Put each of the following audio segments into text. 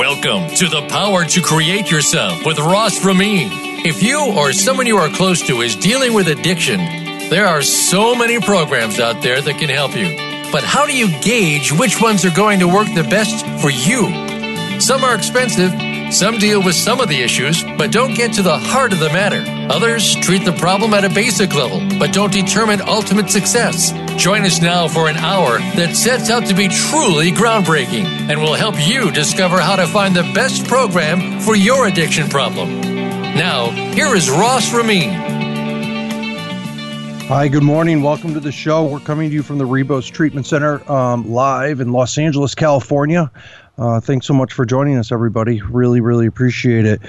Welcome to the Power to Create Yourself with Ross Ramin. If you or someone you are close to is dealing with addiction, there are so many programs out there that can help you. But how do you gauge which ones are going to work the best for you? Some are expensive some deal with some of the issues, but don't get to the heart of the matter. Others treat the problem at a basic level, but don't determine ultimate success. Join us now for an hour that sets out to be truly groundbreaking and will help you discover how to find the best program for your addiction problem. Now, here is Ross Ramin. Hi, good morning. Welcome to the show. We're coming to you from the Rebos Treatment Center um, live in Los Angeles, California. Uh, thanks so much for joining us, everybody. Really, really appreciate it.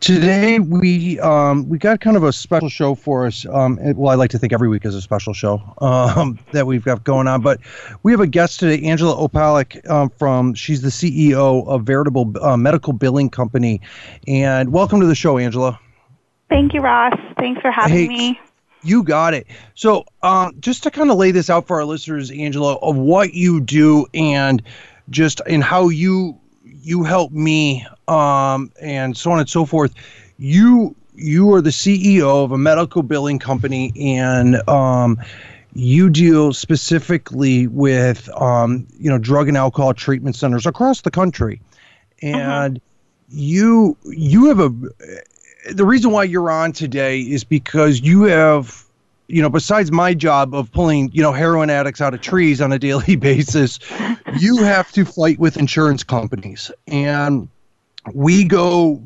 Today we um, we got kind of a special show for us. Um, well, I like to think every week is a special show um, that we've got going on. But we have a guest today, Angela Opalak um, from. She's the CEO of Veritable uh, Medical Billing Company, and welcome to the show, Angela. Thank you, Ross. Thanks for having hey, me. You got it. So, um, just to kind of lay this out for our listeners, Angela, of what you do and just in how you you help me um, and so on and so forth. You you are the CEO of a medical billing company and um, you deal specifically with um, you know drug and alcohol treatment centers across the country, and uh-huh. you you have a the reason why you're on today is because you have you know, besides my job of pulling, you know, heroin addicts out of trees on a daily basis, you have to fight with insurance companies. And we go,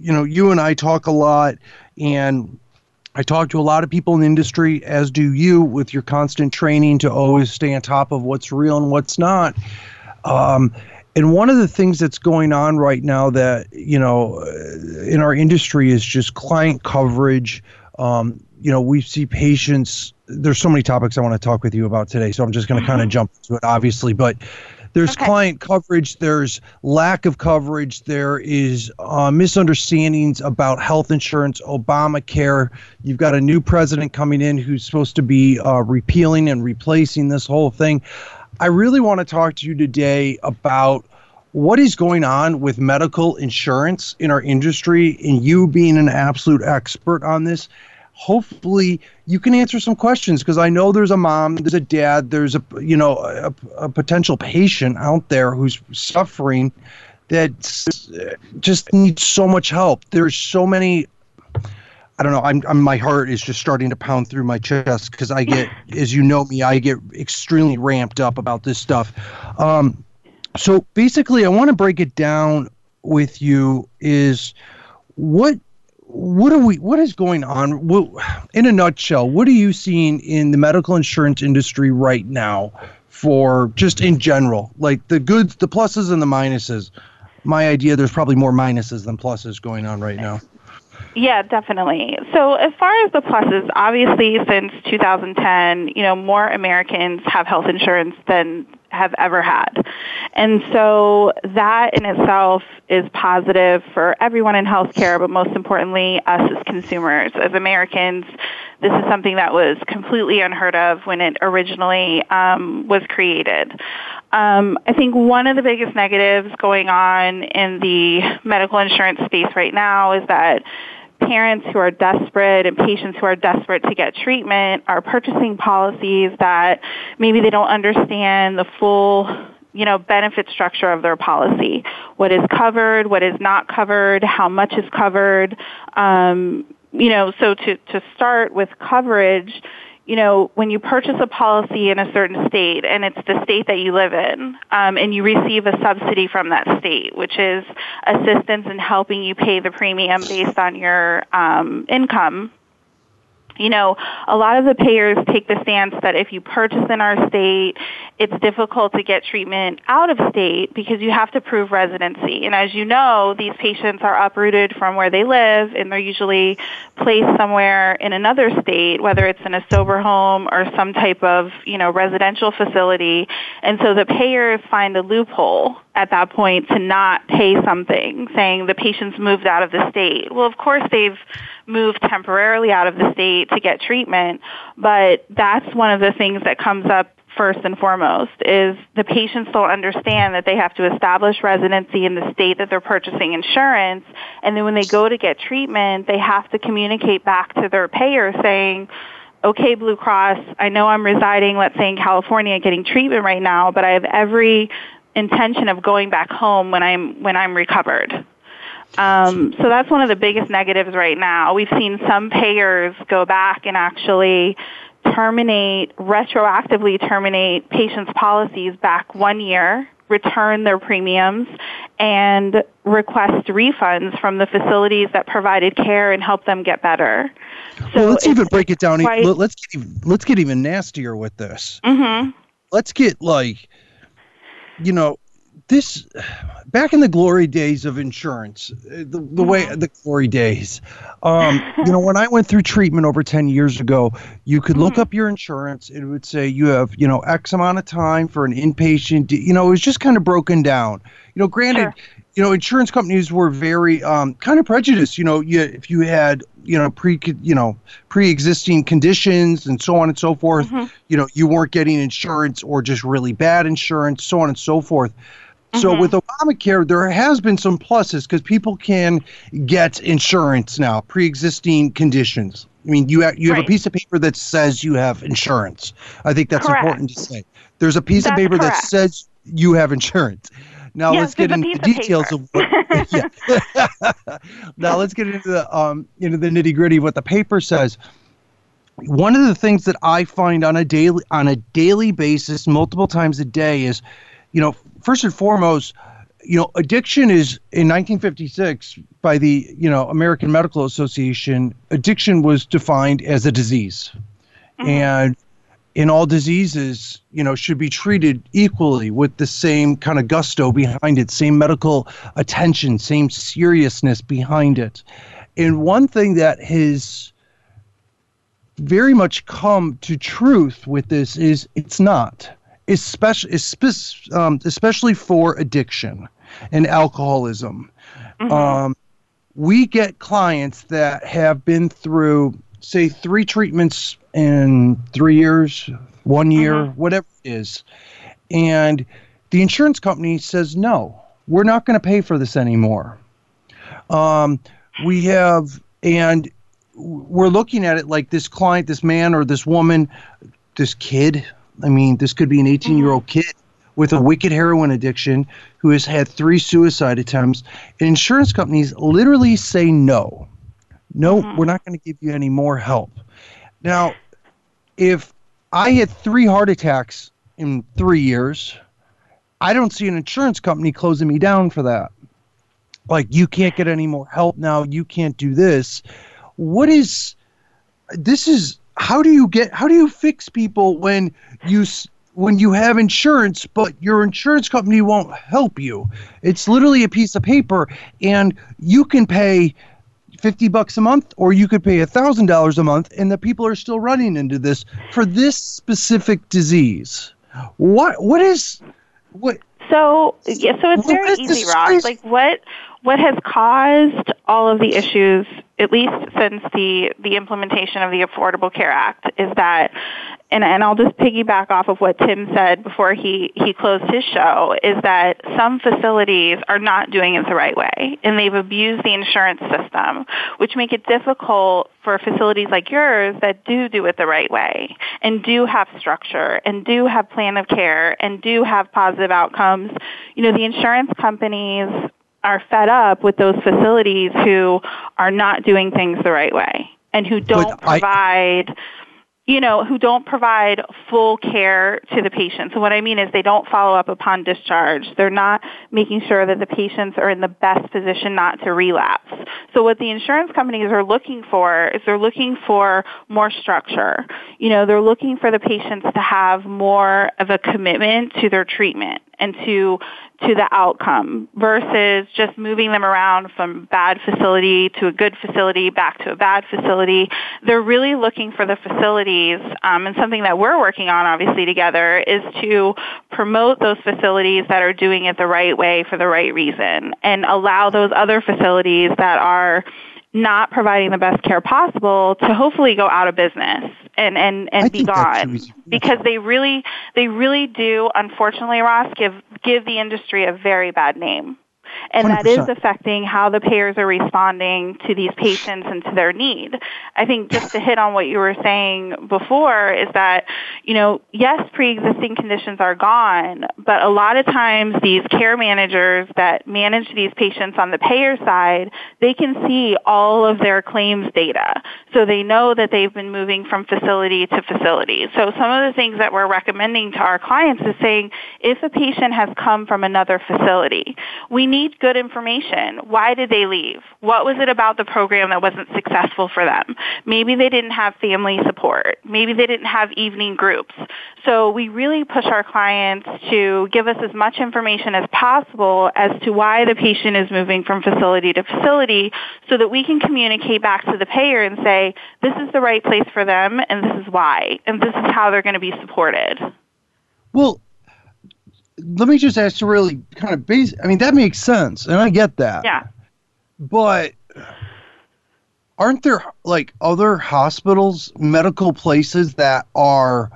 you know, you and I talk a lot, and I talk to a lot of people in the industry, as do you, with your constant training to always stay on top of what's real and what's not. Um, and one of the things that's going on right now that, you know, in our industry is just client coverage. Um, you know, we see patients. There's so many topics I want to talk with you about today, so I'm just going to kind of mm-hmm. jump to it, obviously. But there's okay. client coverage, there's lack of coverage, there is uh, misunderstandings about health insurance, Obamacare. You've got a new president coming in who's supposed to be uh, repealing and replacing this whole thing. I really want to talk to you today about what is going on with medical insurance in our industry and you being an absolute expert on this hopefully you can answer some questions because I know there's a mom, there's a dad, there's a you know a, a potential patient out there who's suffering that just needs so much help. There's so many. I don't know. I'm, I'm my heart is just starting to pound through my chest because I get, as you know me, I get extremely ramped up about this stuff. Um, so basically, I want to break it down with you. Is what what are we what is going on? In a nutshell what are you seeing in the medical insurance industry right now for just in general? Like the goods the pluses and the minuses. My idea there's probably more minuses than pluses going on right now. Yeah, definitely. So as far as the pluses, obviously since 2010, you know, more Americans have health insurance than have ever had. And so that in itself is positive for everyone in healthcare, but most importantly, us as consumers, as Americans. This is something that was completely unheard of when it originally um, was created. Um, I think one of the biggest negatives going on in the medical insurance space right now is that parents who are desperate and patients who are desperate to get treatment are purchasing policies that maybe they don't understand the full you know benefit structure of their policy. What is covered what is not covered how much is covered. Um, you know so to to start with coverage you know, when you purchase a policy in a certain state and it's the state that you live in, um, and you receive a subsidy from that state, which is assistance in helping you pay the premium based on your um, income, you know, a lot of the payers take the stance that if you purchase in our state, it's difficult to get treatment out of state because you have to prove residency. And as you know, these patients are uprooted from where they live and they're usually placed somewhere in another state, whether it's in a sober home or some type of, you know, residential facility. And so the payers find a loophole at that point to not pay something, saying the patient's moved out of the state. Well, of course they've move temporarily out of the state to get treatment. But that's one of the things that comes up first and foremost is the patients don't understand that they have to establish residency in the state that they're purchasing insurance and then when they go to get treatment they have to communicate back to their payer saying okay blue cross i know i'm residing let's say in california getting treatment right now but i have every intention of going back home when i'm when i'm recovered um, so that's one of the biggest negatives right now. We've seen some payers go back and actually terminate, retroactively terminate patients' policies back one year, return their premiums, and request refunds from the facilities that provided care and help them get better. So well, let's even break it down. Quite, let's get even, let's get even nastier with this. Mm-hmm. Let's get like, you know, this back in the glory days of insurance, uh, the, the way mm-hmm. the glory days, um, you know, when I went through treatment over 10 years ago, you could look mm-hmm. up your insurance. It would say you have, you know, X amount of time for an inpatient. You know, it was just kind of broken down. You know, granted, sure. you know, insurance companies were very um, kind of prejudiced. You know, you, if you had, you know, pre, you know, pre-existing conditions and so on and so forth, mm-hmm. you know, you weren't getting insurance or just really bad insurance, so on and so forth. So mm-hmm. with Obamacare, there has been some pluses because people can get insurance now, pre-existing conditions. I mean, you have, you have a piece of paper that says you have insurance. I think that's correct. important to say. There's a piece that's of paper correct. that says you have insurance. Now yes, let's get into the details of, of what. now let's get into the um into the nitty gritty of what the paper says. One of the things that I find on a daily on a daily basis, multiple times a day, is, you know, first and foremost, you know, addiction is in 1956 by the you know American Medical Association. Addiction was defined as a disease, mm-hmm. and in all diseases, you know, should be treated equally with the same kind of gusto behind it, same medical attention, same seriousness behind it. And one thing that has very much come to truth with this is it's not especially um, especially for addiction and alcoholism. Mm-hmm. Um, we get clients that have been through, say, three treatments in three years, one year, mm-hmm. whatever it is, and the insurance company says no, we're not going to pay for this anymore. Um, we have, and we're looking at it like this client, this man or this woman, this kid, I mean, this could be an 18 year old mm-hmm. kid with a wicked heroin addiction who has had three suicide attempts. And insurance companies literally say no. No, mm-hmm. we're not going to give you any more help. Now, if I had three heart attacks in three years, I don't see an insurance company closing me down for that. Like, you can't get any more help now. You can't do this. What is this? Is how do you get how do you fix people when you when you have insurance but your insurance company won't help you? It's literally a piece of paper and you can pay 50 bucks a month or you could pay a thousand dollars a month and the people are still running into this for this specific disease. What what is what so yeah so it's very easy rock like what what has caused all of the issues, at least since the, the implementation of the Affordable Care Act, is that, and, and I'll just piggyback off of what Tim said before he, he closed his show, is that some facilities are not doing it the right way, and they've abused the insurance system, which make it difficult for facilities like yours that do do it the right way, and do have structure, and do have plan of care, and do have positive outcomes. You know, the insurance companies are fed up with those facilities who are not doing things the right way and who don't provide you know, who don't provide full care to the patient. So what I mean is they don't follow up upon discharge. They're not making sure that the patients are in the best position not to relapse. So what the insurance companies are looking for is they're looking for more structure. You know, they're looking for the patients to have more of a commitment to their treatment and to to the outcome versus just moving them around from bad facility to a good facility back to a bad facility. They're really looking for the facilities, um, and something that we're working on obviously together is to promote those facilities that are doing it the right way for the right reason and allow those other facilities that are not providing the best care possible to hopefully go out of business and and and be gone because they really they really do unfortunately Ross give give the industry a very bad name and 100%. that is affecting how the payers are responding to these patients and to their need. I think just to hit on what you were saying before is that, you know, yes, pre-existing conditions are gone, but a lot of times these care managers that manage these patients on the payer side, they can see all of their claims data. So they know that they've been moving from facility to facility. So some of the things that we're recommending to our clients is saying if a patient has come from another facility, we need need good information. Why did they leave? What was it about the program that wasn't successful for them? Maybe they didn't have family support. Maybe they didn't have evening groups. So we really push our clients to give us as much information as possible as to why the patient is moving from facility to facility so that we can communicate back to the payer and say, this is the right place for them and this is why and this is how they're going to be supported. Well, let me just ask you really kind of base. I mean, that makes sense, and I get that. Yeah. But aren't there like other hospitals, medical places that are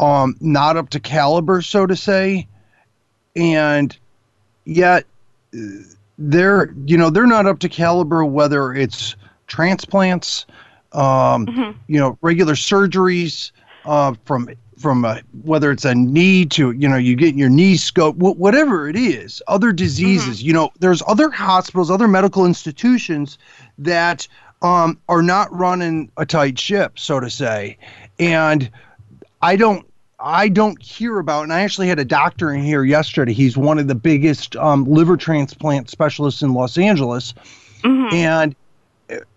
um, not up to caliber, so to say, and yet they're you know they're not up to caliber whether it's transplants, um, mm-hmm. you know, regular surgeries uh, from from a, whether it's a knee to you know you get your knee scope whatever it is other diseases mm-hmm. you know there's other hospitals other medical institutions that um, are not running a tight ship so to say and i don't i don't hear about and i actually had a doctor in here yesterday he's one of the biggest um, liver transplant specialists in los angeles mm-hmm. and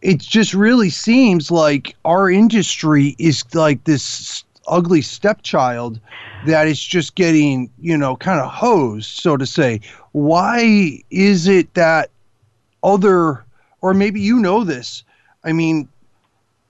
it just really seems like our industry is like this ugly stepchild that is just getting, you know, kind of hosed, so to say. Why is it that other, or maybe you know this? I mean,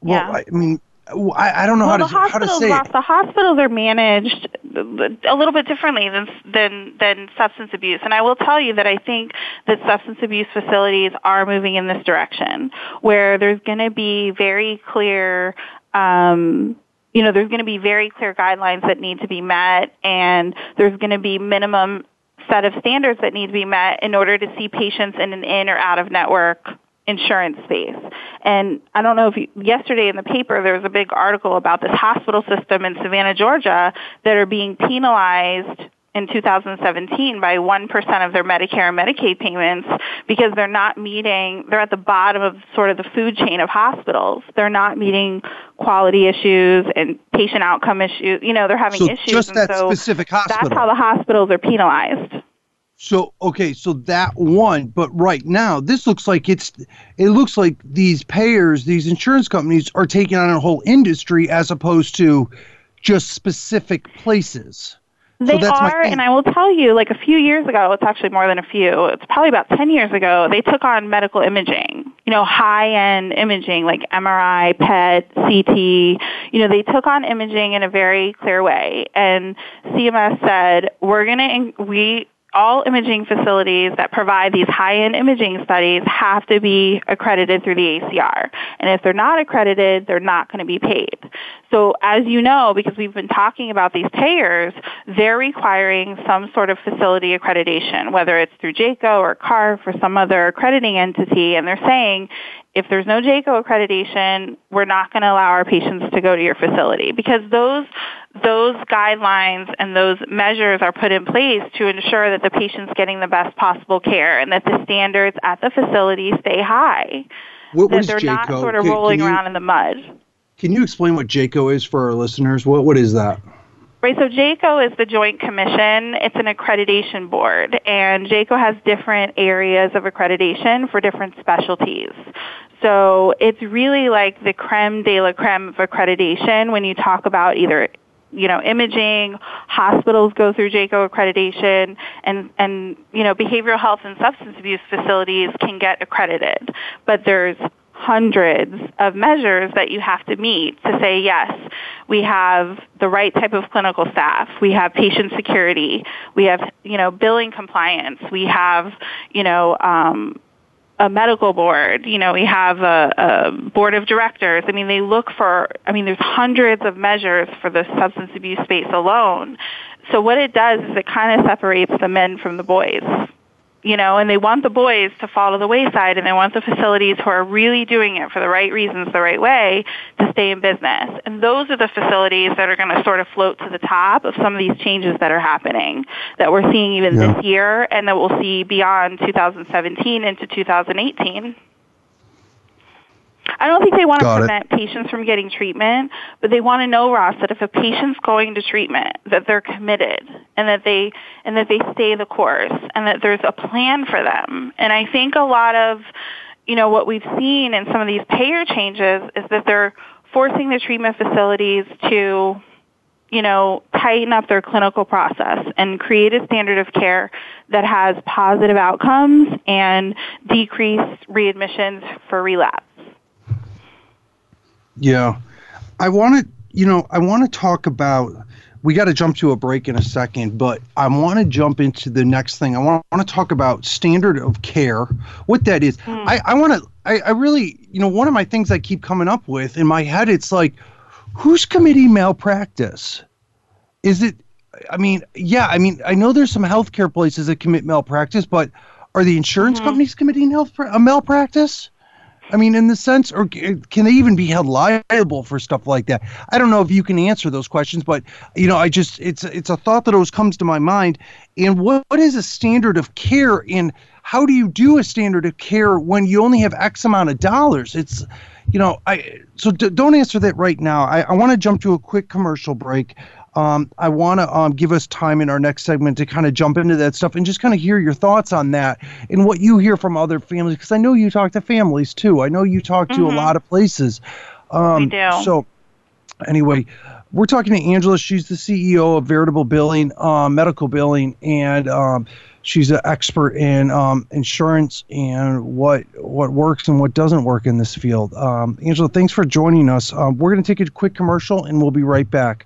well, yeah. I mean, I, I don't know well, how, to, how to say it. The hospitals are managed a little bit differently than, than than substance abuse, and I will tell you that I think that substance abuse facilities are moving in this direction, where there's going to be very clear um, you know, there's going to be very clear guidelines that need to be met and there's going to be minimum set of standards that need to be met in order to see patients in an in or out of network insurance space. And I don't know if you, yesterday in the paper there was a big article about this hospital system in Savannah, Georgia that are being penalized in 2017 by 1% of their Medicare and Medicaid payments because they're not meeting, they're at the bottom of sort of the food chain of hospitals. They're not meeting quality issues and patient outcome issues. You know, they're having so issues. Just that so specific hospital. That's how the hospitals are penalized. So okay, so that one, but right now this looks like it's it looks like these payers, these insurance companies are taking on a whole industry as opposed to just specific places. They so are, and I will tell you, like a few years ago, it's actually more than a few, it's probably about 10 years ago, they took on medical imaging, you know, high-end imaging like MRI, PET, CT, you know, they took on imaging in a very clear way. And CMS said, we're going to, we, all imaging facilities that provide these high-end imaging studies have to be accredited through the ACR. And if they're not accredited, they're not going to be paid. So as you know, because we've been talking about these payers, they're requiring some sort of facility accreditation, whether it's through JCAHO or CARF or some other accrediting entity, and they're saying if there's no JCAHO accreditation, we're not going to allow our patients to go to your facility because those those guidelines and those measures are put in place to ensure that the patient's getting the best possible care and that the standards at the facility stay high. What, that they're not sort of can, rolling can you, around in the mud. Can you explain what JCAHO is for our listeners? What what is that? Right, so JCAHO is the Joint Commission. It's an accreditation board, and JCAHO has different areas of accreditation for different specialties. So it's really like the creme de la creme of accreditation when you talk about either you know, imaging, hospitals go through JCAHO accreditation, and, and, you know, behavioral health and substance abuse facilities can get accredited. But there's hundreds of measures that you have to meet to say, yes, we have the right type of clinical staff, we have patient security, we have, you know, billing compliance, we have, you know, um, a medical board. You know, we have a, a board of directors. I mean, they look for. I mean, there's hundreds of measures for the substance abuse space alone. So what it does is it kind of separates the men from the boys you know, and they want the boys to fall to the wayside and they want the facilities who are really doing it for the right reasons, the right way, to stay in business. And those are the facilities that are going to sort of float to the top of some of these changes that are happening that we're seeing even yeah. this year and that we'll see beyond 2017 into 2018. I don't think they want to prevent it. patients from getting treatment, but they want to know, Ross, that if a patient's going to treatment, that they're committed and that they and that they stay the course and that there's a plan for them. And I think a lot of, you know, what we've seen in some of these payer changes is that they're forcing the treatment facilities to you know, tighten up their clinical process and create a standard of care that has positive outcomes and decrease readmissions for relapse. Yeah. I want to, you know, I want to talk about. We got to jump to a break in a second, but I want to jump into the next thing. I want, to talk about standard of care, what that is. Mm. I, I want to, I, I really, you know, one of my things I keep coming up with in my head, it's like, who's committing malpractice? Is it, I mean, yeah, I mean, I know there's some healthcare places that commit malpractice, but are the insurance mm-hmm. companies committing health a malpractice? I mean, in the sense, or can they even be held liable for stuff like that? I don't know if you can answer those questions, but you know, I just it's it's a thought that always comes to my mind. And what, what is a standard of care, and how do you do a standard of care when you only have X amount of dollars? It's you know, I so d- don't answer that right now. I, I want to jump to a quick commercial break. Um, I want to um, give us time in our next segment to kind of jump into that stuff and just kind of hear your thoughts on that and what you hear from other families because I know you talk to families too. I know you talk to mm-hmm. a lot of places. Um, we do. So, anyway, we're talking to Angela. She's the CEO of Veritable Billing, uh, Medical Billing, and um, she's an expert in um, insurance and what what works and what doesn't work in this field. Um, Angela, thanks for joining us. Um, we're going to take a quick commercial and we'll be right back.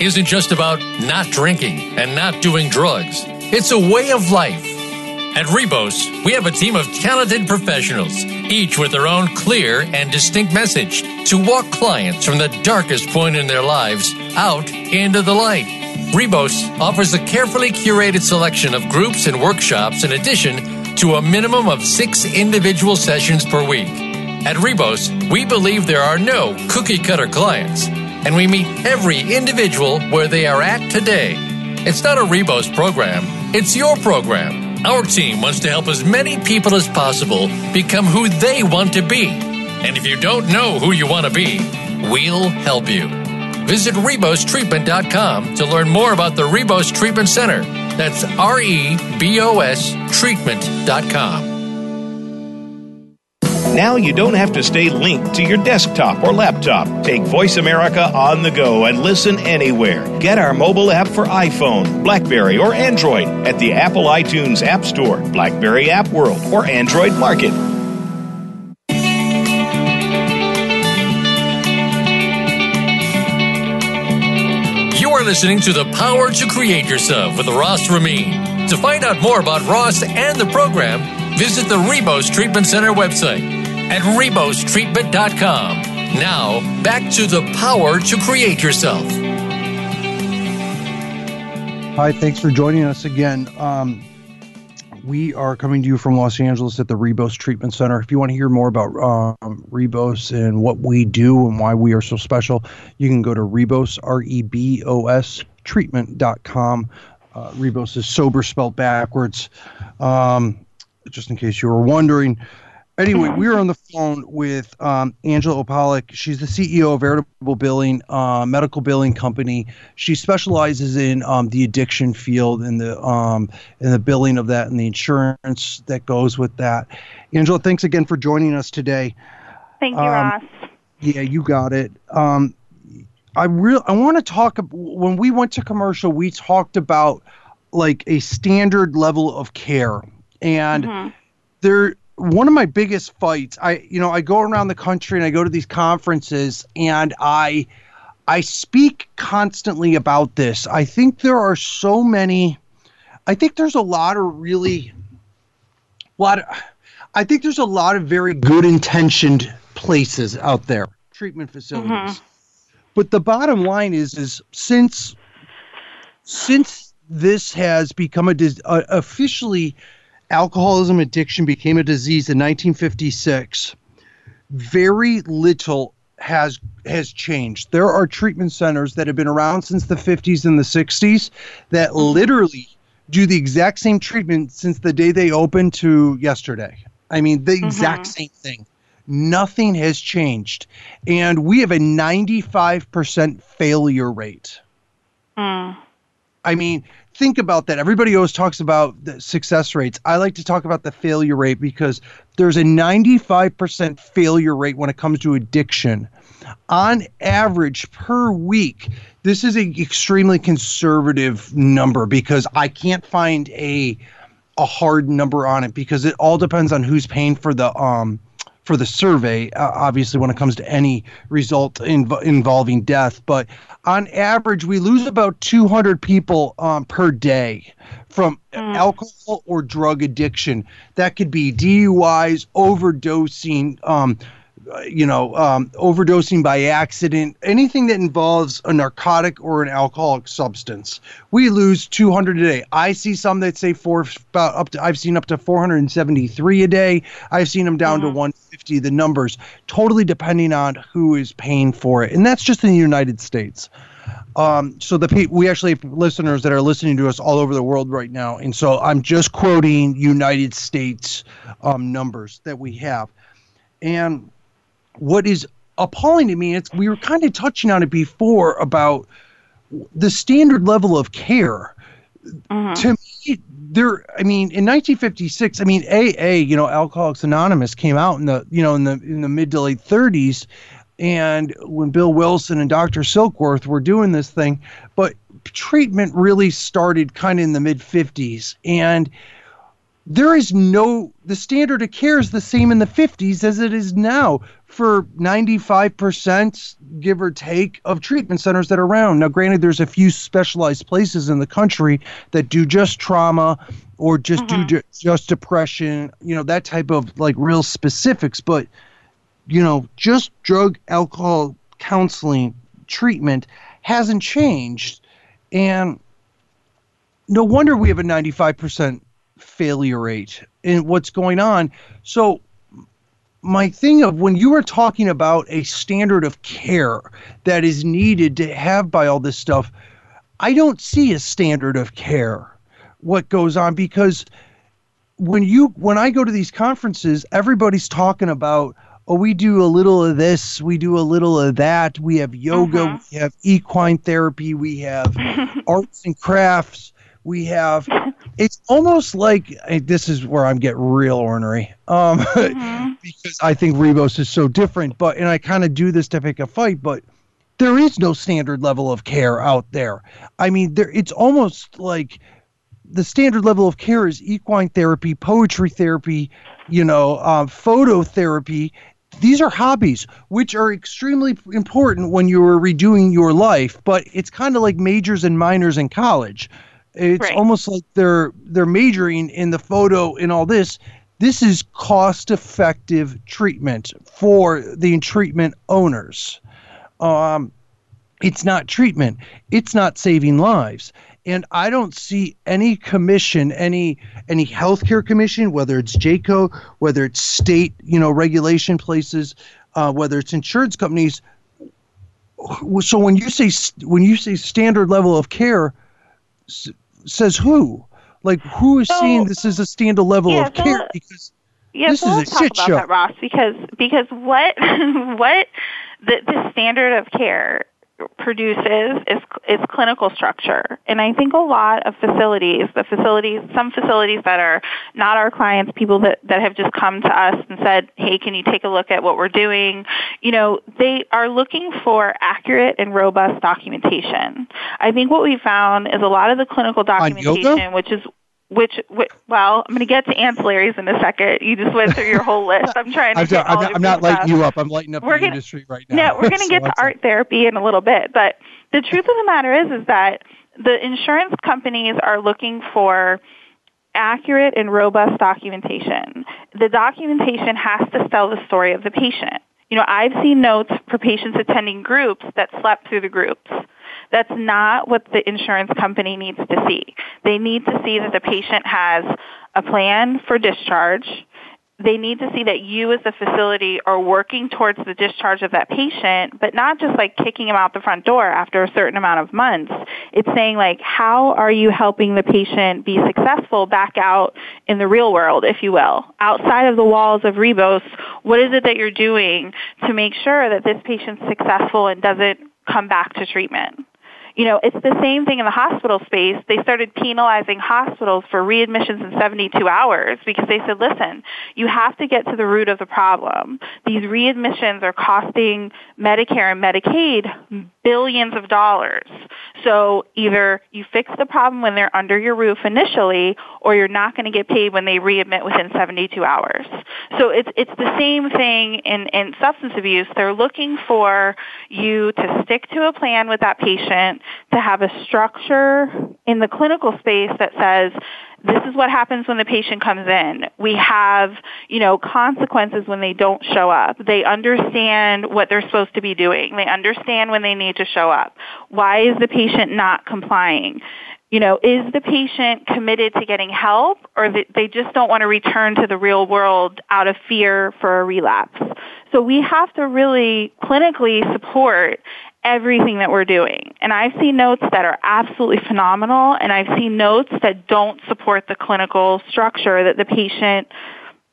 isn't just about not drinking and not doing drugs, it's a way of life. At Rebos, we have a team of talented professionals, each with their own clear and distinct message to walk clients from the darkest point in their lives out into the light. Rebos offers a carefully curated selection of groups and workshops in addition to a minimum of six individual sessions per week. At Rebos, we believe there are no cookie cutter clients and we meet every individual where they are at today. It's not a Rebos program, it's your program. Our team wants to help as many people as possible become who they want to be. And if you don't know who you want to be, we'll help you. Visit RebosTreatment.com to learn more about the Rebos Treatment Center. That's R E B O S treatment.com. Now you don't have to stay linked to your desktop or laptop. Take Voice America on the go and listen anywhere. Get our mobile app for iPhone, Blackberry, or Android at the Apple iTunes App Store, Blackberry App World, or Android Market. You are listening to The Power to Create Yourself with Ross Ramin. To find out more about Ross and the program, visit the Rebos Treatment Center website at RebosTreatment.com. Now, back to the power to create yourself. Hi, thanks for joining us again. Um, we are coming to you from Los Angeles at the Rebos Treatment Center. If you want to hear more about um, Rebos and what we do and why we are so special, you can go to Rebos, R E B O S, treatment.com. Uh, Rebos is sober spelled backwards. Um, just in case you were wondering. Anyway, we are on the phone with um, Angela Opalak. She's the CEO of Veritable Billing, uh, medical billing company. She specializes in um, the addiction field and the um, and the billing of that and the insurance that goes with that. Angela, thanks again for joining us today. Thank you, um, Ross. Yeah, you got it. Um, I real I want to talk when we went to commercial, we talked about like a standard level of care, and mm-hmm. there one of my biggest fights. I you know I go around the country and I go to these conferences and I I speak constantly about this. I think there are so many. I think there's a lot of really, lot. Of, I think there's a lot of very good intentioned places out there, treatment facilities. Mm-hmm. But the bottom line is, is since since this has become a uh, officially alcoholism addiction became a disease in 1956, very little has has changed. There are treatment centers that have been around since the 50s and the 60s that mm-hmm. literally do the exact same treatment since the day they opened to yesterday. I mean, the mm-hmm. exact same thing. Nothing has changed. And we have a 95% failure rate. Mm. I mean, think about that. Everybody always talks about the success rates. I like to talk about the failure rate because there's a 95% failure rate when it comes to addiction. On average per week, this is an extremely conservative number because I can't find a a hard number on it because it all depends on who's paying for the um for the survey, uh, obviously, when it comes to any result inv- involving death. But on average, we lose about 200 people um, per day from mm. alcohol or drug addiction. That could be DUIs, overdosing, um, you know, um, overdosing by accident, anything that involves a narcotic or an alcoholic substance, we lose 200 a day. I see some that say four, about up to, I've seen up to 473 a day. I've seen them down mm-hmm. to 150. The numbers totally depending on who is paying for it, and that's just in the United States. Um, so the we actually have listeners that are listening to us all over the world right now, and so I'm just quoting United States um, numbers that we have, and what is appalling to me, it's we were kind of touching on it before about the standard level of care. Mm-hmm. To me, there. I mean, in 1956, I mean, AA, you know, Alcoholics Anonymous came out in the, you know, in the in the mid to late 30s, and when Bill Wilson and Dr. Silkworth were doing this thing, but treatment really started kind of in the mid 50s, and there is no the standard of care is the same in the 50s as it is now for 95% give or take of treatment centers that are around. Now, granted, there's a few specialized places in the country that do just trauma or just mm-hmm. do just depression, you know, that type of like real specifics. But, you know, just drug, alcohol counseling treatment hasn't changed. And no wonder we have a 95% failure rate in what's going on. So, my thing of when you are talking about a standard of care that is needed to have by all this stuff, I don't see a standard of care what goes on because when you when I go to these conferences, everybody's talking about oh we do a little of this, we do a little of that, we have yoga, uh-huh. we have equine therapy, we have arts and crafts, we have it's almost like this is where I'm getting real ornery um, mm-hmm. because I think Rebos is so different. But and I kind of do this to pick a fight, but there is no standard level of care out there. I mean, there it's almost like the standard level of care is equine therapy, poetry therapy, you know, um, photo therapy. These are hobbies, which are extremely important when you're redoing your life, but it's kind of like majors and minors in college it's right. almost like they're they're majoring in the photo and all this. This is cost effective treatment for the treatment owners. Um, it's not treatment. It's not saving lives. And I don't see any commission, any any healthcare commission, whether it's JCAHO, whether it's state, you know, regulation places, uh, whether it's insurance companies. So when you say when you say standard level of care, says who? Like who is so, seeing this as a standard level yeah, of so care? Because yeah, this so is a shit about show. That, Ross, because because what what the the standard of care produces is is clinical structure. And I think a lot of facilities, the facilities, some facilities that are not our clients, people that that have just come to us and said, "Hey, can you take a look at what we're doing?" You know, they are looking for accurate and robust documentation. I think what we found is a lot of the clinical documentation, which is which, which well, I'm going to get to ancillaries in a second. You just went through your whole list. I'm trying to. I'm, get I'm, not, I'm not lighting you up. I'm lighting up we're the gonna, industry right now. No, we're going to so get to art therapy in a little bit, but the truth of the matter is, is that the insurance companies are looking for accurate and robust documentation. The documentation has to tell the story of the patient. You know, I've seen notes for patients attending groups that slept through the groups that's not what the insurance company needs to see. They need to see that the patient has a plan for discharge. They need to see that you as a facility are working towards the discharge of that patient, but not just like kicking him out the front door after a certain amount of months. It's saying like, how are you helping the patient be successful back out in the real world, if you will? Outside of the walls of Rebos, what is it that you're doing to make sure that this patient's successful and doesn't come back to treatment? You know, it's the same thing in the hospital space. They started penalizing hospitals for readmissions in 72 hours because they said, listen, you have to get to the root of the problem. These readmissions are costing Medicare and Medicaid billions of dollars. So either you fix the problem when they're under your roof initially, or you're not going to get paid when they readmit within 72 hours. So it's it's the same thing in in substance abuse. They're looking for you to stick to a plan with that patient, to have a structure in the clinical space that says this is what happens when the patient comes in. We have, you know, consequences when they don't show up. They understand what they're supposed to be doing. They understand when they need to show up. Why is the patient not complying? You know, is the patient committed to getting help or they just don't want to return to the real world out of fear for a relapse? So we have to really clinically support everything that we're doing. And I've seen notes that are absolutely phenomenal, and I've seen notes that don't support the clinical structure that the patient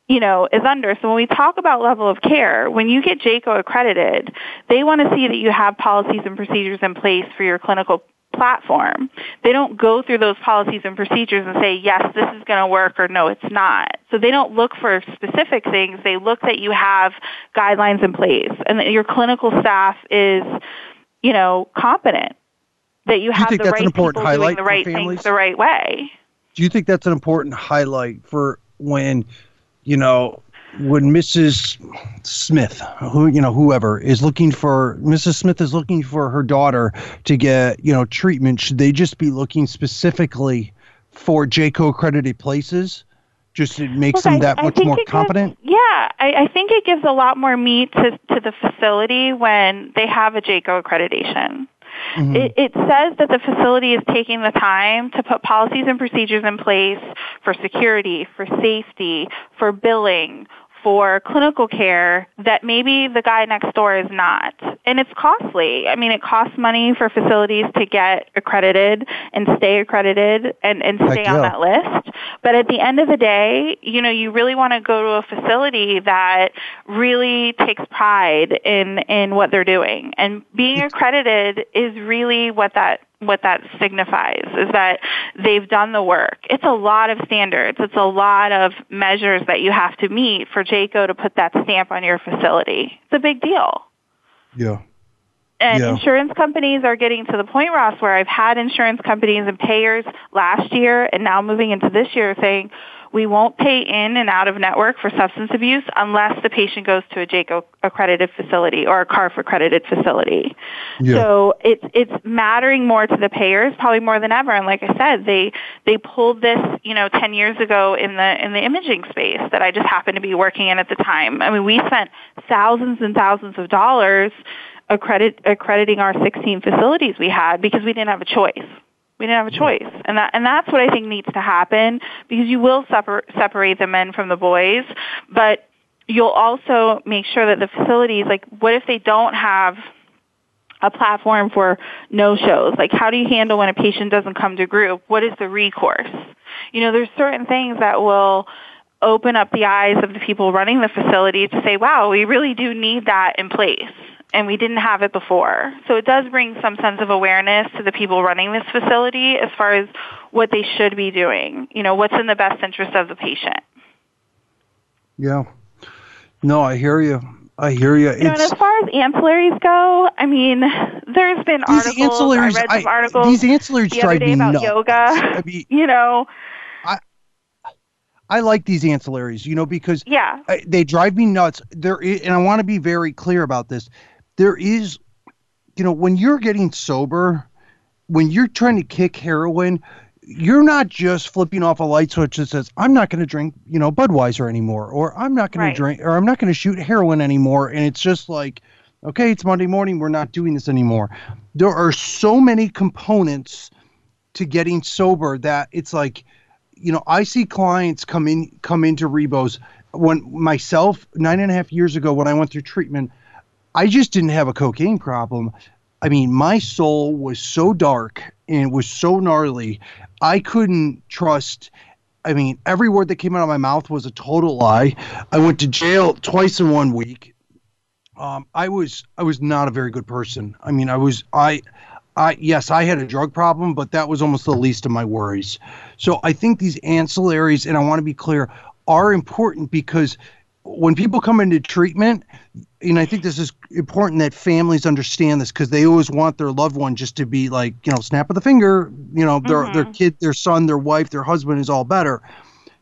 you know, is under. So when we talk about level of care, when you get JCAHO accredited, they want to see that you have policies and procedures in place for your clinical platform. They don't go through those policies and procedures and say, yes, this is going to work or no, it's not. So they don't look for specific things. They look that you have guidelines in place and that your clinical staff is you know, competent. That you have you the right people doing the right things the right way. Do you think that's an important highlight for when, you know, when Mrs. Smith, who you know, whoever is looking for Mrs. Smith is looking for her daughter to get you know treatment, should they just be looking specifically for JCAHO accredited places? Just it makes them that much more competent. Gives, yeah, I, I think it gives a lot more meat to to the facility when they have a JCAHO accreditation. Mm-hmm. It, it, says that the facility is taking the time to put policies and procedures in place for security, for safety, for billing, for clinical care that maybe the guy next door is not. And it's costly. I mean, it costs money for facilities to get accredited and stay accredited and, and stay Heck on yeah. that list. But at the end of the day, you know, you really want to go to a facility that really takes pride in, in what they're doing. And being accredited is really what that what that signifies is that they've done the work. It's a lot of standards. It's a lot of measures that you have to meet for JCAHO to put that stamp on your facility. It's a big deal. Yeah. And yeah. insurance companies are getting to the point, Ross, where I've had insurance companies and payers last year and now moving into this year saying, we won't pay in and out of network for substance abuse unless the patient goes to a JCAHO accredited facility or a CARF accredited facility. Yeah. So it's it's mattering more to the payers, probably more than ever. And like I said, they they pulled this, you know, ten years ago in the in the imaging space that I just happened to be working in at the time. I mean, we spent thousands and thousands of dollars accredit accrediting our 16 facilities we had because we didn't have a choice. We didn't have a mm. choice, and that and that's what I think needs to happen because you will separ- separate the men from the boys, but you'll also make sure that the facilities, like, what if they don't have a platform for no shows? Like, how do you handle when a patient doesn't come to group? What is the recourse? You know, there's certain things that will open up the eyes of the people running the facility to say, wow, we really do need that in place and we didn't have it before. So it does bring some sense of awareness to the people running this facility as far as what they should be doing. You know, what's in the best interest of the patient. Yeah. No, I hear you. I hear you. you know, and as far as ancillaries go, I mean, there's been these articles. Ancillaries, I read some I, articles these ancillaries the drive other day me about nuts. yoga. I mean, you know, I like these ancillaries, you know, because yeah, I, they drive me nuts. There, and I want to be very clear about this. There is, you know, when you're getting sober, when you're trying to kick heroin, you're not just flipping off a light switch that says, "I'm not going to drink, you know, Budweiser anymore," or "I'm not going Right. to drink," or "I'm not going to shoot heroin anymore." And it's just like, okay, it's Monday morning. We're not doing this anymore. There are so many components to getting sober that it's like you know, I see clients come in come into Rebos when myself nine and a half years ago when I went through treatment, I just didn't have a cocaine problem. I mean, my soul was so dark and was so gnarly. I couldn't trust. I mean, every word that came out of my mouth was a total lie. I went to jail twice in one week. Um, I was I was not a very good person. I mean, I was I I yes, I had a drug problem, but that was almost the least of my worries. So I think these ancillaries, and I want to be clear, are important because when people come into treatment, and I think this is important that families understand this because they always want their loved one just to be like, you know, snap of the finger, you know, their their mm-hmm. kid, their son, their wife, their husband is all better.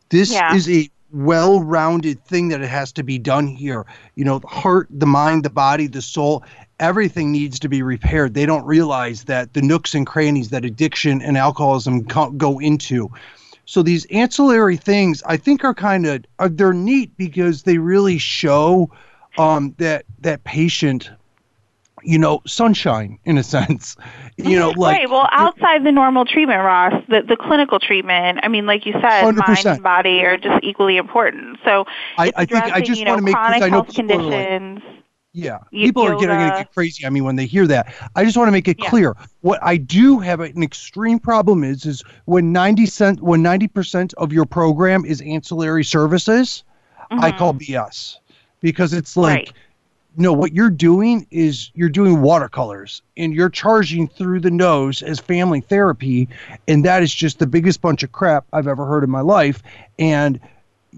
This Yeah. is a well-rounded thing that it has to be done here. You know, the heart, the mind, the body, the soul, everything needs to be repaired. They don't realize that the nooks and crannies that addiction and alcoholism go into. So these ancillary things, I think, are kind of are they're neat because they really show um, that that patient, you know, sunshine in a sense. You know, like right. Well, outside the normal treatment, Ross, the the clinical treatment. I mean, like you said, mind 100%. and body are just equally important. So I, I think I just you know, want to make chronic I know health are like, conditions. Yeah, Y- people are getting, to get crazy I mean, when they hear that. I just want to make it Yeah. clear. What I do have an extreme problem is is when ninety cent when ninety percent of your program is ancillary services, I Mhm. call BS because it's like. Right. No, what you're doing is you're doing watercolors and you're charging through the nose as family therapy. And that is just the biggest bunch of crap I've ever heard in my life. And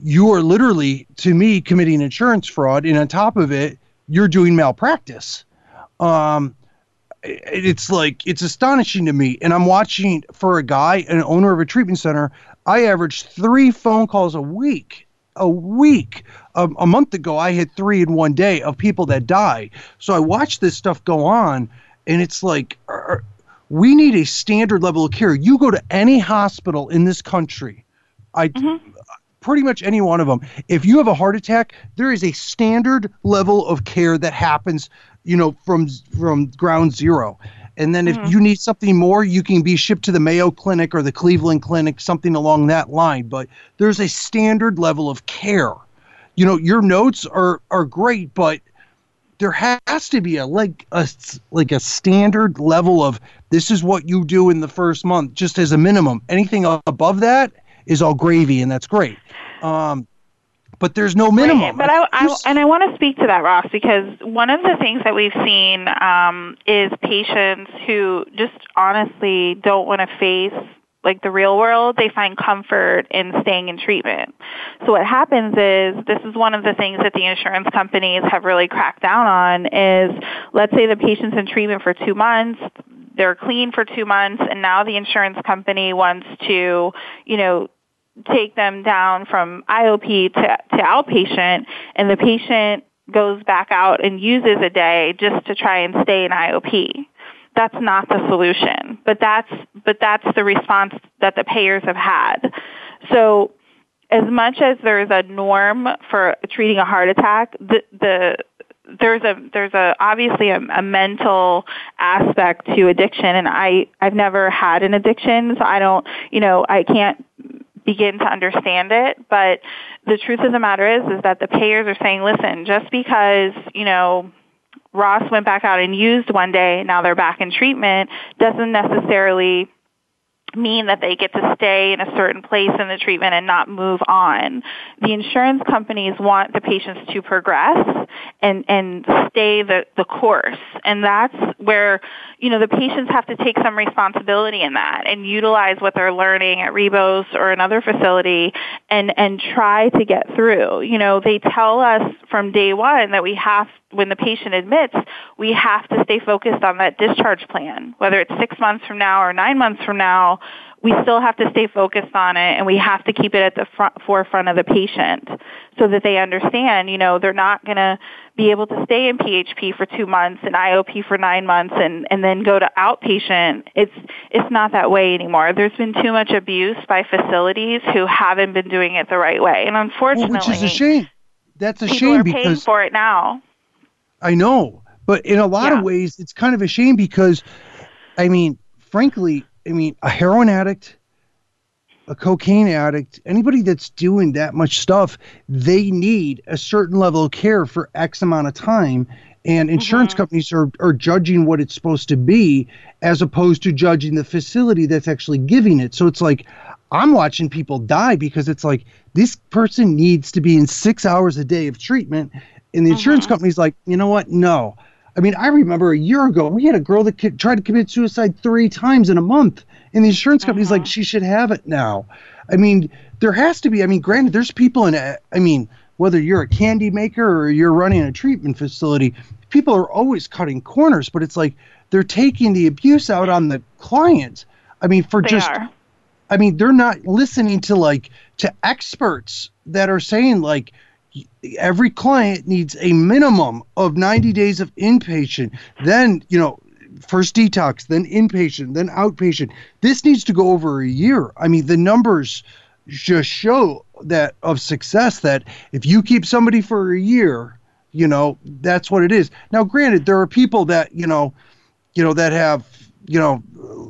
you are literally, to me, committing insurance fraud. And on top of it, you're doing malpractice. Um, it's like, it's astonishing to me. And I'm watching for a guy, an owner of a treatment center, I average three phone calls a week. A week. A, month ago, I had three in one day of people that die. So I watch this stuff go on, and it's like, er, we need a standard level of care. You go to any hospital in this country, I pretty much any one of them. If you have a heart attack, there is a standard level of care that happens, you know, from from ground zero. And then if mm-hmm. you need something more, you can be shipped to the Mayo Clinic or the Cleveland Clinic, something along that line. But there's a standard level of care. You know, your notes are are great, but there has to be a like a like a standard level of this is what you do in the first month, just as a minimum. Anything above that is all gravy, and that's great. Um, but there's no minimum. Right, But I, I and I want to speak to that, Ross, because one of the things that we've seen um, is patients who just honestly don't want to face like the real world. They find comfort in staying in treatment. So what happens is this is one of the things that the insurance companies have really cracked down on is let's say the patient's in treatment for two months they're clean for two months and now the insurance company wants to, you know, take them down from IOP to, to outpatient and the patient goes back out and uses a day just to try and stay in IOP. That's not the solution, but that's, but that's the response that the payers have had. So as much as there's a norm for treating a heart attack, the, the there's a there's a obviously a, a mental aspect to addiction and I I've never had an addiction so I don't you know I can't begin to understand it but the truth of the matter is is that the payers are saying listen just because you know Ross went back out and used one day now they're back in treatment doesn't necessarily mean that they get to stay in a certain place in the treatment and not move on. The insurance companies want the patients to progress and, and stay the, the course. And that's where, you know, the patients have to take some responsibility in that and utilize what they're learning at Rebos or another facility and, and try to get through. You know, they tell us from day one that we have when the patient admits, we have to stay focused on that discharge plan. Whether it's six months from now or nine months from now, we still have to stay focused on it and we have to keep it at the front, forefront of the patient so that they understand, you know, they're not going to be able to stay in PHP for two months and IOP for nine months and, and then go to outpatient. It's, it's not that way anymore. There's been too much abuse by facilities who haven't been doing it the right way. And unfortunately, well, which is a shame. That's a shame are because paying for it now. I know, but in a lot Yeah. of ways, it's kind of a shame because, I mean, frankly, I mean, a heroin addict, a cocaine addict, anybody that's doing that much stuff, they need a certain level of care for X amount of time. And insurance Mhm. companies are, are judging what it's supposed to be as opposed to judging the facility that's actually giving it. So it's like, I'm watching people die because it's like this person needs to be in six hours a day of treatment. And the insurance Mhm. company's like, you know what? No. I mean, I remember a year ago, we had a girl that tried to commit suicide three times in a month. And the insurance company's like, Mhm. she should have it now. I mean, there has to be, I mean, granted, there's people in, a, I mean, whether you're a candy maker or you're running a treatment facility, people are always cutting corners, but it's like they're taking the abuse out on the clients. I mean, for They just are. I mean, they're not listening to like to experts that are saying like every client needs a minimum of 90 days of inpatient, then, you know, first detox, then inpatient, then outpatient. This needs to go over a year. I mean, the numbers just show that of success that if you keep somebody for a year, you know, that's what it is. Now, granted, there are people that, you know, you know, that have, you know,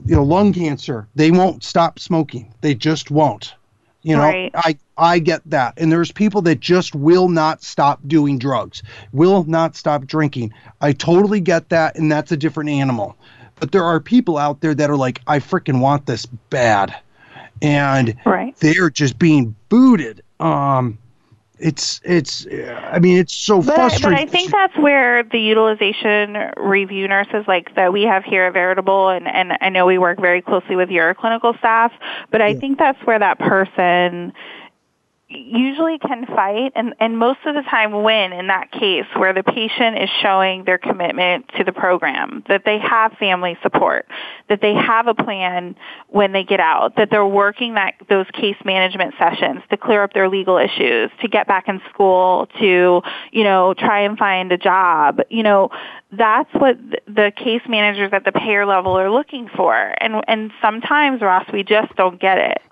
you know, lung cancer. They won't stop smoking. They just won't. You know, Right. I I get that. And there's people that just will not stop doing drugs, will not stop drinking. I totally get that, and that's a different animal. But there are people out there that are like, I freaking want this bad, and Right. they're just being booted. Um, it's it's. I mean, it's so But I, frustrating. but I think that's where the utilization review nurses like that we have here at Veritable, and, and I know we work very closely with your clinical staff, but I Yeah. think that's where that person usually can fight and, and most of the time win in that case where the patient is showing their commitment to the program, that they have family support, that they have a plan when they get out, that they're working that those case management sessions to clear up their legal issues, to get back in school, to, you know, try and find a job. You know, that's what the case managers at the payer level are looking for. And and sometimes Ross we just don't get it.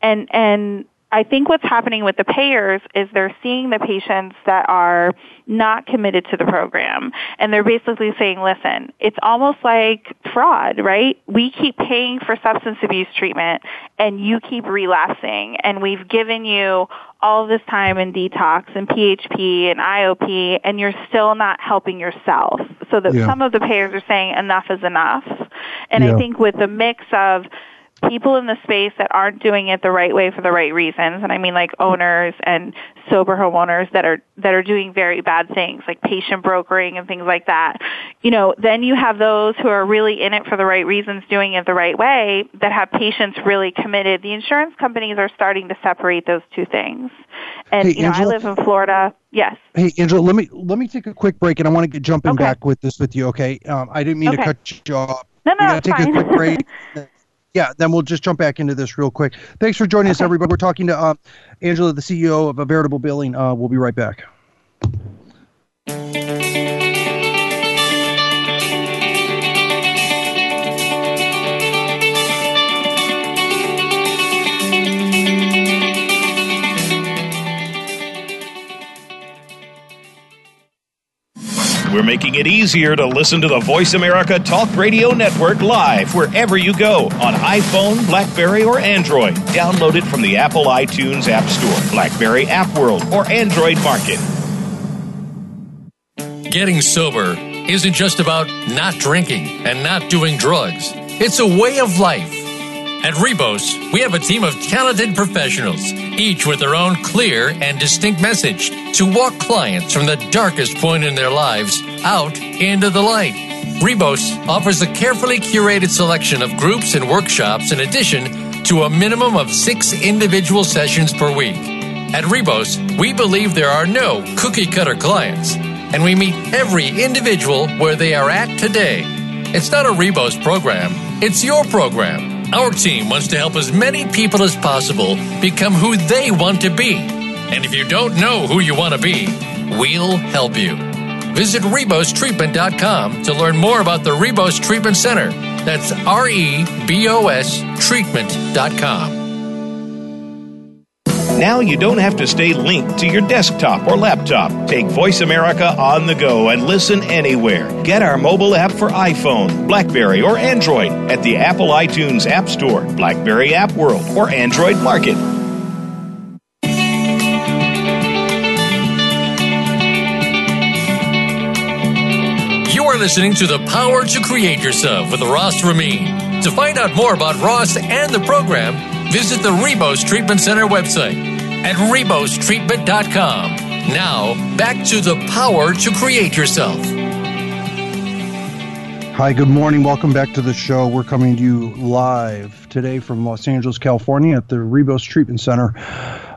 And and I think what's happening with the payers is they're seeing the patients that are not committed to the program and they're basically saying, listen, it's almost like fraud, right? We keep paying for substance abuse treatment and you keep relapsing and we've given you all this time in detox and PHP and IOP and you're still not helping yourself. So that Yeah. some of the payers are saying enough is enough. And Yeah. I think with the mix of people in the space that aren't doing it the right way for the right reasons and i mean like owners and sober homeowners that are that are doing very bad things like patient brokering and things like that you know then you have those who are really in it for the right reasons doing it the right way that have patients really committed the insurance companies are starting to separate those two things and Hey, you know Angela? i live in florida yes Hey, Angela, let me let me take a quick break, and I want to get jumping Okay. back with this with you. Okay, um, I didn't mean to cut you off. no no We're gonna take fine. a quick break. yeah, then we'll just jump back into this real quick. Thanks for joining us, everybody. We're talking to uh, Angela, the CEO of a Veritable Billing. Uh, we'll be right back. We're making it easier to listen to the Voice America Talk Radio Network live wherever you go on iPhone, Blackberry, or Android. Download it from the Apple iTunes App Store, Blackberry App World, or Android Market. Getting sober isn't just about not drinking and not doing drugs. It's a way of life. At Rebos, we have a team of talented professionals, each with their own clear and distinct message to walk clients from the darkest point in their lives out into the light. Rebos offers a carefully curated selection of groups and workshops in addition to a minimum of six individual sessions per week. At Rebos, we believe there are no cookie cutter clients, and we meet every individual where they are at today. It's not a Rebos program, it's your program. Our team wants to help as many people as possible become who they want to be. And if you don't know who you want to be, we'll help you. Visit RebosTreatment.com to learn more about the Rebos Treatment Center. That's R E B O S Treatment.com. Now you don't have to stay linked to your desktop or laptop. Take Voice America on the go and listen anywhere. Get our mobile app for iPhone, Blackberry, or Android at the Apple iTunes App Store, Blackberry App World, or Android Market. You are listening to The Power to Create Yourself with Ross Ramin. To find out more about Ross and the program, visit the Rebos Treatment Center website at rebostreatment.com. Now, back to the power to create yourself. Hi, good morning. Welcome back to the show. We're coming to you live today from Los Angeles, California at the Rebos Treatment Center.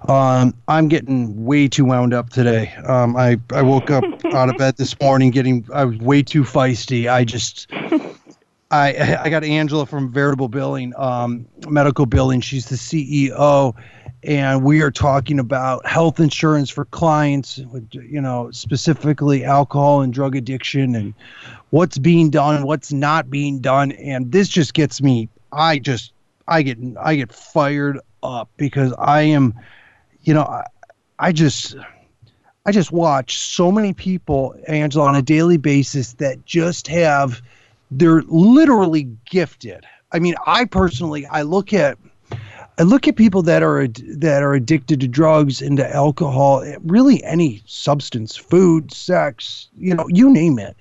Um, I'm getting way too wound up today. Um, I, I woke up out of bed this morning getting, I was way too feisty. I just, I, I got Angela from Veritable Billing, um, Medical Billing. She's the CEO, and we are talking about health insurance for clients, with, you know, specifically alcohol and drug addiction, and what's being done, what's not being done, and this just gets me. I just, I get, I get fired up because I am, you know, I, I just. I just watch so many people, Angela, on a daily basis that just have they're literally gifted. I mean, I personally, I look at, I look at people that are that are addicted to drugs and to alcohol, eh, really any substance, food, sex, you know, you name it,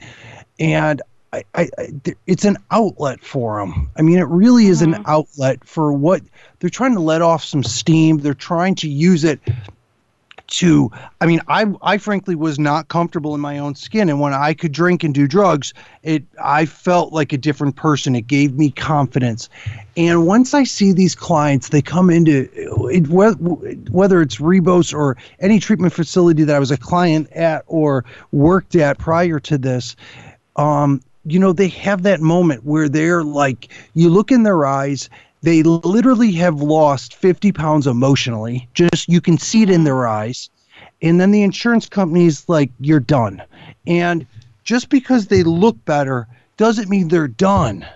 and I, I, I it's an outlet for them. I mean, it really is an mm-hmm. outlet for what they're trying to let off some steam. They're trying to use it to i mean i i frankly was not comfortable in my own skin. And when i could drink and do drugs it i felt like a different person. It gave me confidence. And once i see these clients they come into it, whether it's rebos or any treatment facility that i was a client at or worked at prior to this um you know they have that moment where they're like you look in their eyes they literally have lost 50 pounds emotionally. Just you can see it in their eyes. And then the insurance company's like, you're done. And just because they look better doesn't mean they're done.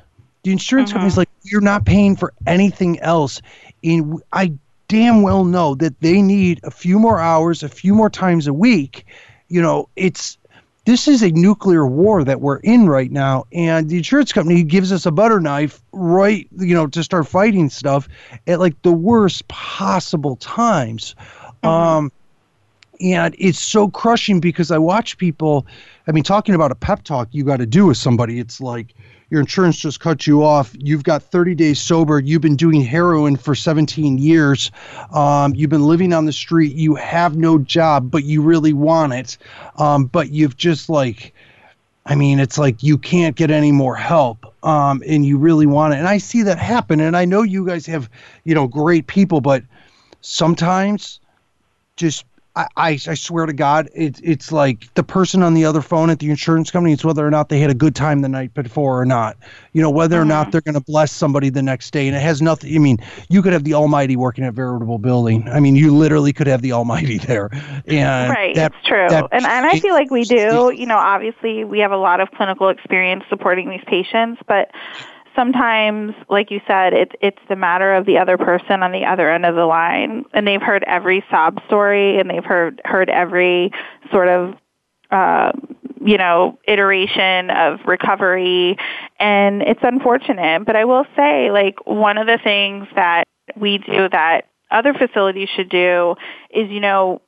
The insurance Mhm. company's like, you're not paying for anything else. And I damn well know that they need a few more hours, a few more times a week. You know, it's this is a nuclear war that we're in right now and the insurance company gives us a butter knife right you know to start fighting stuff at like the worst possible times. Um and it's so crushing because i watch people i mean talking about a pep talk you got to do with somebody it's like your insurance just cut you off. You've got 30 days sober. You've been doing heroin for 17 years. Um, you've been living on the street. You have no job but you really want it. Um, but you've just like i mean it's like you can't get any more help um, and you really want it. And i see that happen and i know you guys have you know great people but sometimes just I, I, I swear to God, it, it's like the person on the other phone at the insurance company. It's whether or not they had a good time the night before or not. You know, whether or not mm-hmm. they're going to bless somebody the next day. And it has nothing. I mean, you could have the Almighty working at Veritable Billing. I mean, you literally could have the Almighty there. And right, that, it's true. that- and and I feel like we do. You know, obviously we have a lot of clinical experience supporting these patients, but sometimes, like you said, it's it's the matter of the other person on the other end of the line, and they've heard every sob story, and they've heard heard every sort of uh, you know iteration of recovery, and it's unfortunate. But I will say, like one of the things that we do that other facilities should do is, you know,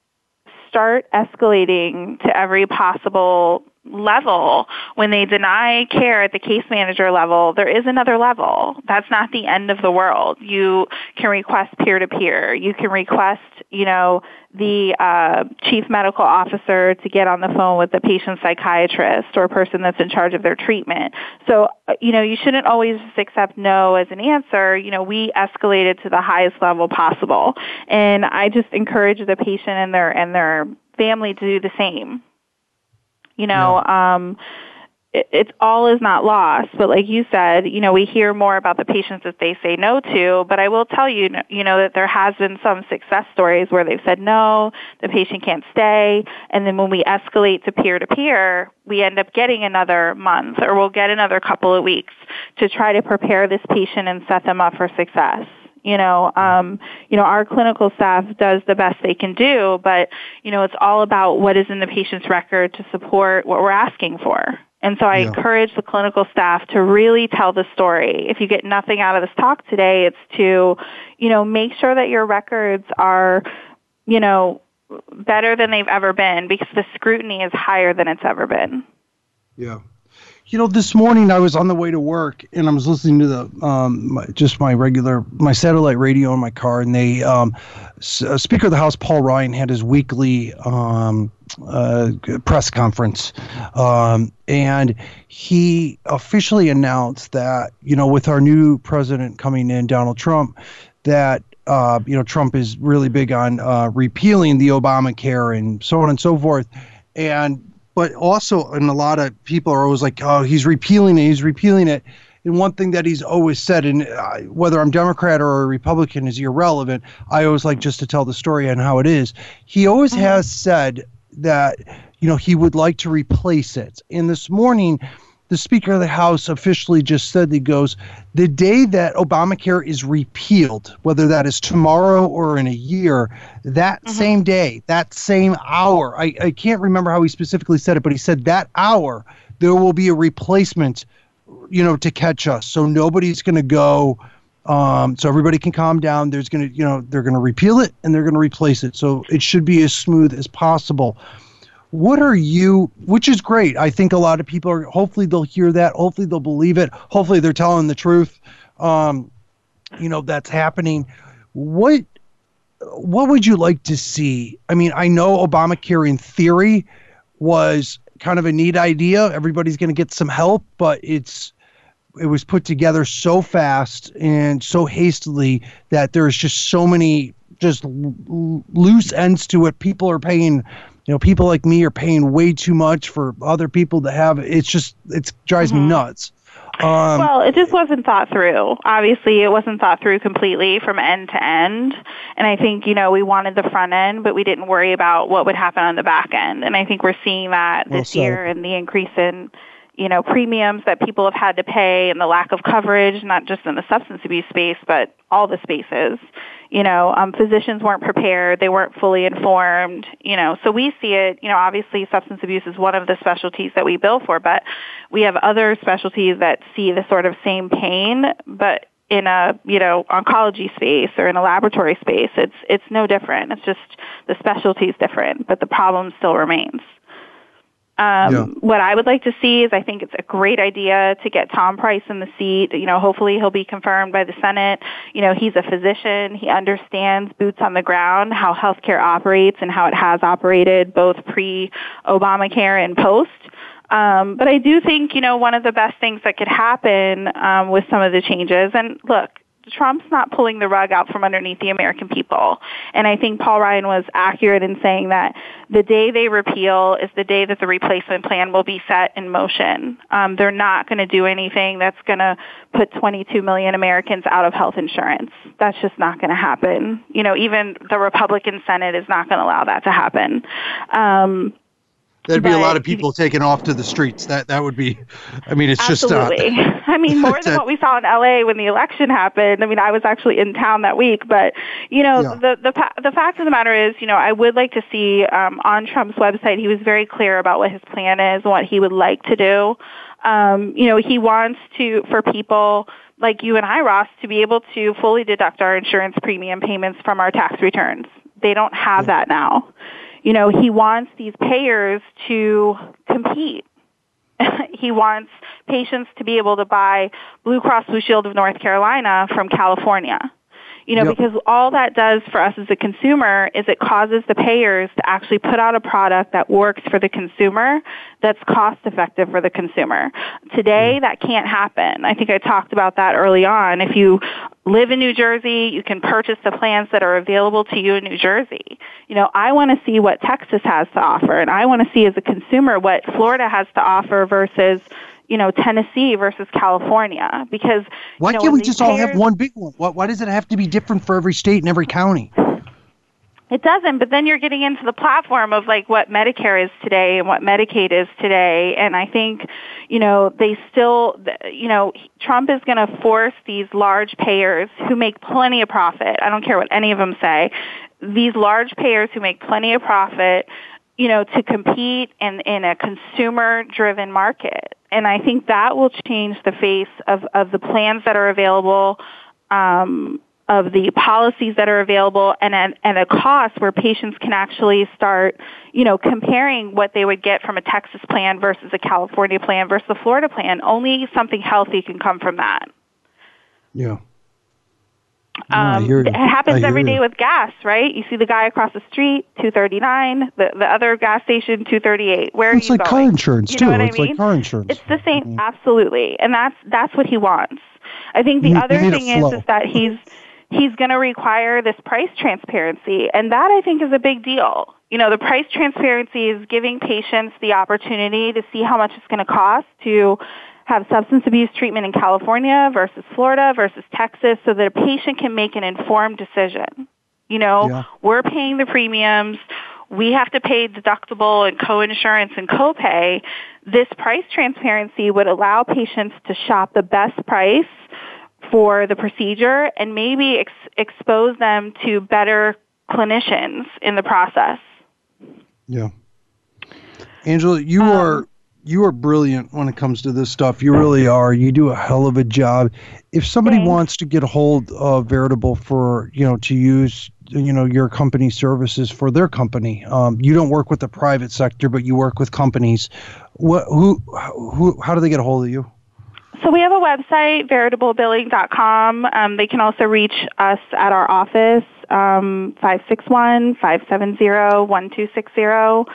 start escalating to every possible level, when they deny care at the case manager level, there is another level. That's not the end of the world. You can request peer to peer. You can request, you know, the uh, chief medical officer to get on the phone with the patient psychiatrist or person that's in charge of their treatment. So, uh, you know, you shouldn't always just accept no as an answer. You know, we escalated to the highest level possible. And I just encourage the patient and their, and their family to do the same. You know, yeah. um, it, it's all is not lost. But like you said, you know, we hear more about the patients that they say no to. But I will tell you, you know, that there has been some success stories where they've said no, the patient can't stay, and then when we escalate to peer to peer, we end up getting another month or we'll get another couple of weeks to try to prepare this patient and set them up for success you know um you know our clinical staff does the best they can do but you know it's all about what is in the patient's record to support what we're asking for and so I yeah. encourage the clinical staff to really tell the story. If you get nothing out of this talk today, it's to, you know, make sure that your records are, you know, better than they've ever been because the scrutiny is higher than it's ever been. Yeah. You know, this morning I was on the way to work and I was listening to the um, my, just my regular my satellite radio in my car, and they um, uh, Speaker of the House Paul Ryan had his weekly um, uh, press conference, um, and he officially announced that you know with our new president coming in, Donald Trump, that uh, you know Trump is really big on uh, repealing the Obamacare and so on and so forth, and but also, and a lot of people are always like, oh, he's repealing it, he's repealing it. And one thing that he's always said, and uh, whether I'm Democrat or a Republican is irrelevant, I always like just to tell the story and how it is. He always mm-hmm. has said that, you know, he would like to replace it. And this morning, the Speaker of the House officially just said he goes, the day that Obamacare is repealed, whether that is tomorrow or in a year, that mm-hmm. same day, that same hour, I, I can't remember how he specifically said it, but he said that hour there will be a replacement, you know, to catch us. So nobody's going to go. Um, so everybody can calm down. There's going to, you know, they're going to repeal it and they're going to replace it. So it should be as smooth as possible what are you which is great. I think a lot of people are hopefully they'll hear that. Hopefully they'll believe it. Hopefully they're telling the truth um you know that's happening. What what would you like to see? I mean i know obamacare in theory was kind of a neat idea. Everybody's going to get some help but it's it was put together so fast and so hastily that there's just so many just loose ends to it. People are paying you know, people like me are paying way too much for other people to have. It's just it drives mm-hmm. me nuts. Um, well, it just wasn't thought through. Obviously, it wasn't thought through completely from end to end. And I think, you know, we wanted the front end, but we didn't worry about what would happen on the back end. And I think we're seeing that this well year and the increase in, you know, premiums that people have had to pay and the lack of coverage, not just in the substance abuse space, but all the spaces you know, um, physicians weren't prepared, they weren't fully informed, you know, so we see it, you know, obviously substance abuse is one of the specialties that we bill for, but we have other specialties that see the sort of same pain, but in a, you know, oncology space or in a laboratory space, it's, it's no different. It's just the specialty is different, but the problem still remains. Um, yeah. What I would like to see is I think it's a great idea to get Tom Price in the seat. You know, hopefully he'll be confirmed by the Senate. You know, he's a physician. He understands boots on the ground, how healthcare operates and how it has operated both pre-Obamacare and post. Um, but I do think, you know, one of the best things that could happen um, with some of the changes, and look, Trump's not pulling the rug out from underneath the American people. And I think Paul Ryan was accurate in saying that the day they repeal is the day that the replacement plan will be set in motion. Um, they're not going to do anything that's going to put 22 million Americans out of health insurance. That's just not going to happen. You know, even the Republican Senate is not going to allow that to happen. Um, There'd be a lot of people taken off to the streets. That that would be, I mean, it's absolutely. just. Uh, I mean, more than what we saw in LA when the election happened. I mean, I was actually in town that week, but you know, yeah. the the the fact of the matter is, you know, I would like to see um, on Trump's website. He was very clear about what his plan is and what he would like to do. Um, you know, he wants to for people like you and I, Ross, to be able to fully deduct our insurance premium payments from our tax returns. They don't have yeah. that now you know, he wants these payers to compete. he wants patients to be able to buy Blue Cross Blue Shield of North Carolina from California. You know, yep. because all that does for us as a consumer is it causes the payers to actually put out a product that works for the consumer, that's cost effective for the consumer. Today, mm. that can't happen. I think I talked about that early on. If you live in New Jersey, you can purchase the plans that are available to you in New Jersey. You know, I want to see what Texas has to offer, and I want to see as a consumer what Florida has to offer versus you know Tennessee versus California because why you know, can't we just all have one big one? Why, why does it have to be different for every state and every county? It doesn't, but then you're getting into the platform of like what Medicare is today and what Medicaid is today, and I think, you know, they still, you know, Trump is going to force these large payers who make plenty of profit. I don't care what any of them say. These large payers who make plenty of profit you know, to compete in, in a consumer driven market. And I think that will change the face of, of the plans that are available, um, of the policies that are available and at, and a cost where patients can actually start, you know, comparing what they would get from a Texas plan versus a California plan versus a Florida plan. Only something healthy can come from that. Yeah. Um, it happens every day with gas, right? You see the guy across the street, two thirty nine. The the other gas station, two thirty eight. Where are it's you like going? car insurance you too. It's I mean? like car insurance. It's the same, mm-hmm. absolutely, and that's that's what he wants. I think the You- you other a thing is is that he's he's going to require this price transparency, and that I think is a big deal. You know, the price transparency is giving patients the opportunity to see how much it's going to cost to have substance abuse treatment in California versus Florida versus Texas so that a patient can make an informed decision. You know, Yeah. we're paying the premiums. We have to pay deductible and co-insurance and copay. This price transparency would allow patients to shop the best price for the procedure and maybe ex- expose them to better clinicians in the process. Yeah. Angela, you Um, are you are brilliant when it comes to this stuff. You really are. You do a hell of a job. If somebody Thanks. wants to get a hold of Veritable for, you know, to use, you know, your company services for their company, um, you don't work with the private sector, but you work with companies. What, who, who, how do they get a hold of you? So we have a website, veritablebilling.com. Um, they can also reach us at our office, um, 561-570-1260.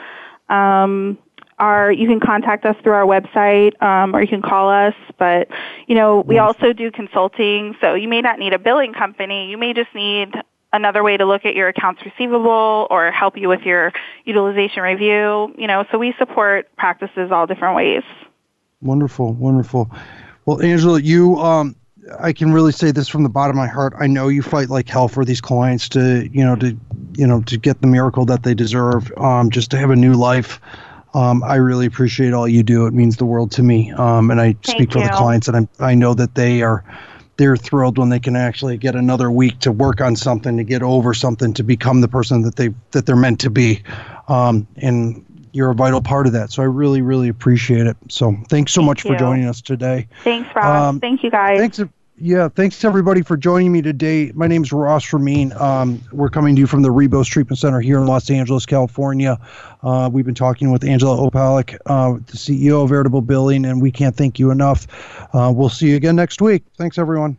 Um, our, you can contact us through our website, um, or you can call us. But, you know, we also do consulting. So you may not need a billing company. You may just need another way to look at your accounts receivable or help you with your utilization review. You know, so we support practices all different ways. Wonderful, wonderful. Well, Angela, you, um, I can really say this from the bottom of my heart. I know you fight like hell for these clients to, you know, to, you know, to get the miracle that they deserve, um, just to have a new life. Um, I really appreciate all you do. It means the world to me. Um, and I speak for the clients, and I, I know that they are, they're thrilled when they can actually get another week to work on something, to get over something, to become the person that they that they're meant to be. Um, and you're a vital part of that. So I really, really appreciate it. So thanks so Thank much for joining us today. Thanks, Rob. Um, Thank you, guys. Thanks. Yeah, thanks everybody for joining me today. My name is Ross Ramin. Um, we're coming to you from the Rebos Treatment Center here in Los Angeles, California. Uh, we've been talking with Angela Opalak, uh, the CEO of Veritable Billing, and we can't thank you enough. Uh, we'll see you again next week. Thanks, everyone.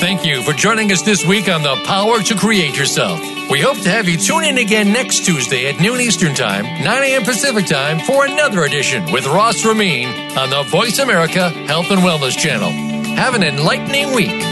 Thank you for joining us this week on The Power to Create Yourself. We hope to have you tune in again next Tuesday at noon Eastern Time, 9 a.m. Pacific Time for another edition with Ross Ramin on the Voice America Health and Wellness Channel. Have an enlightening week.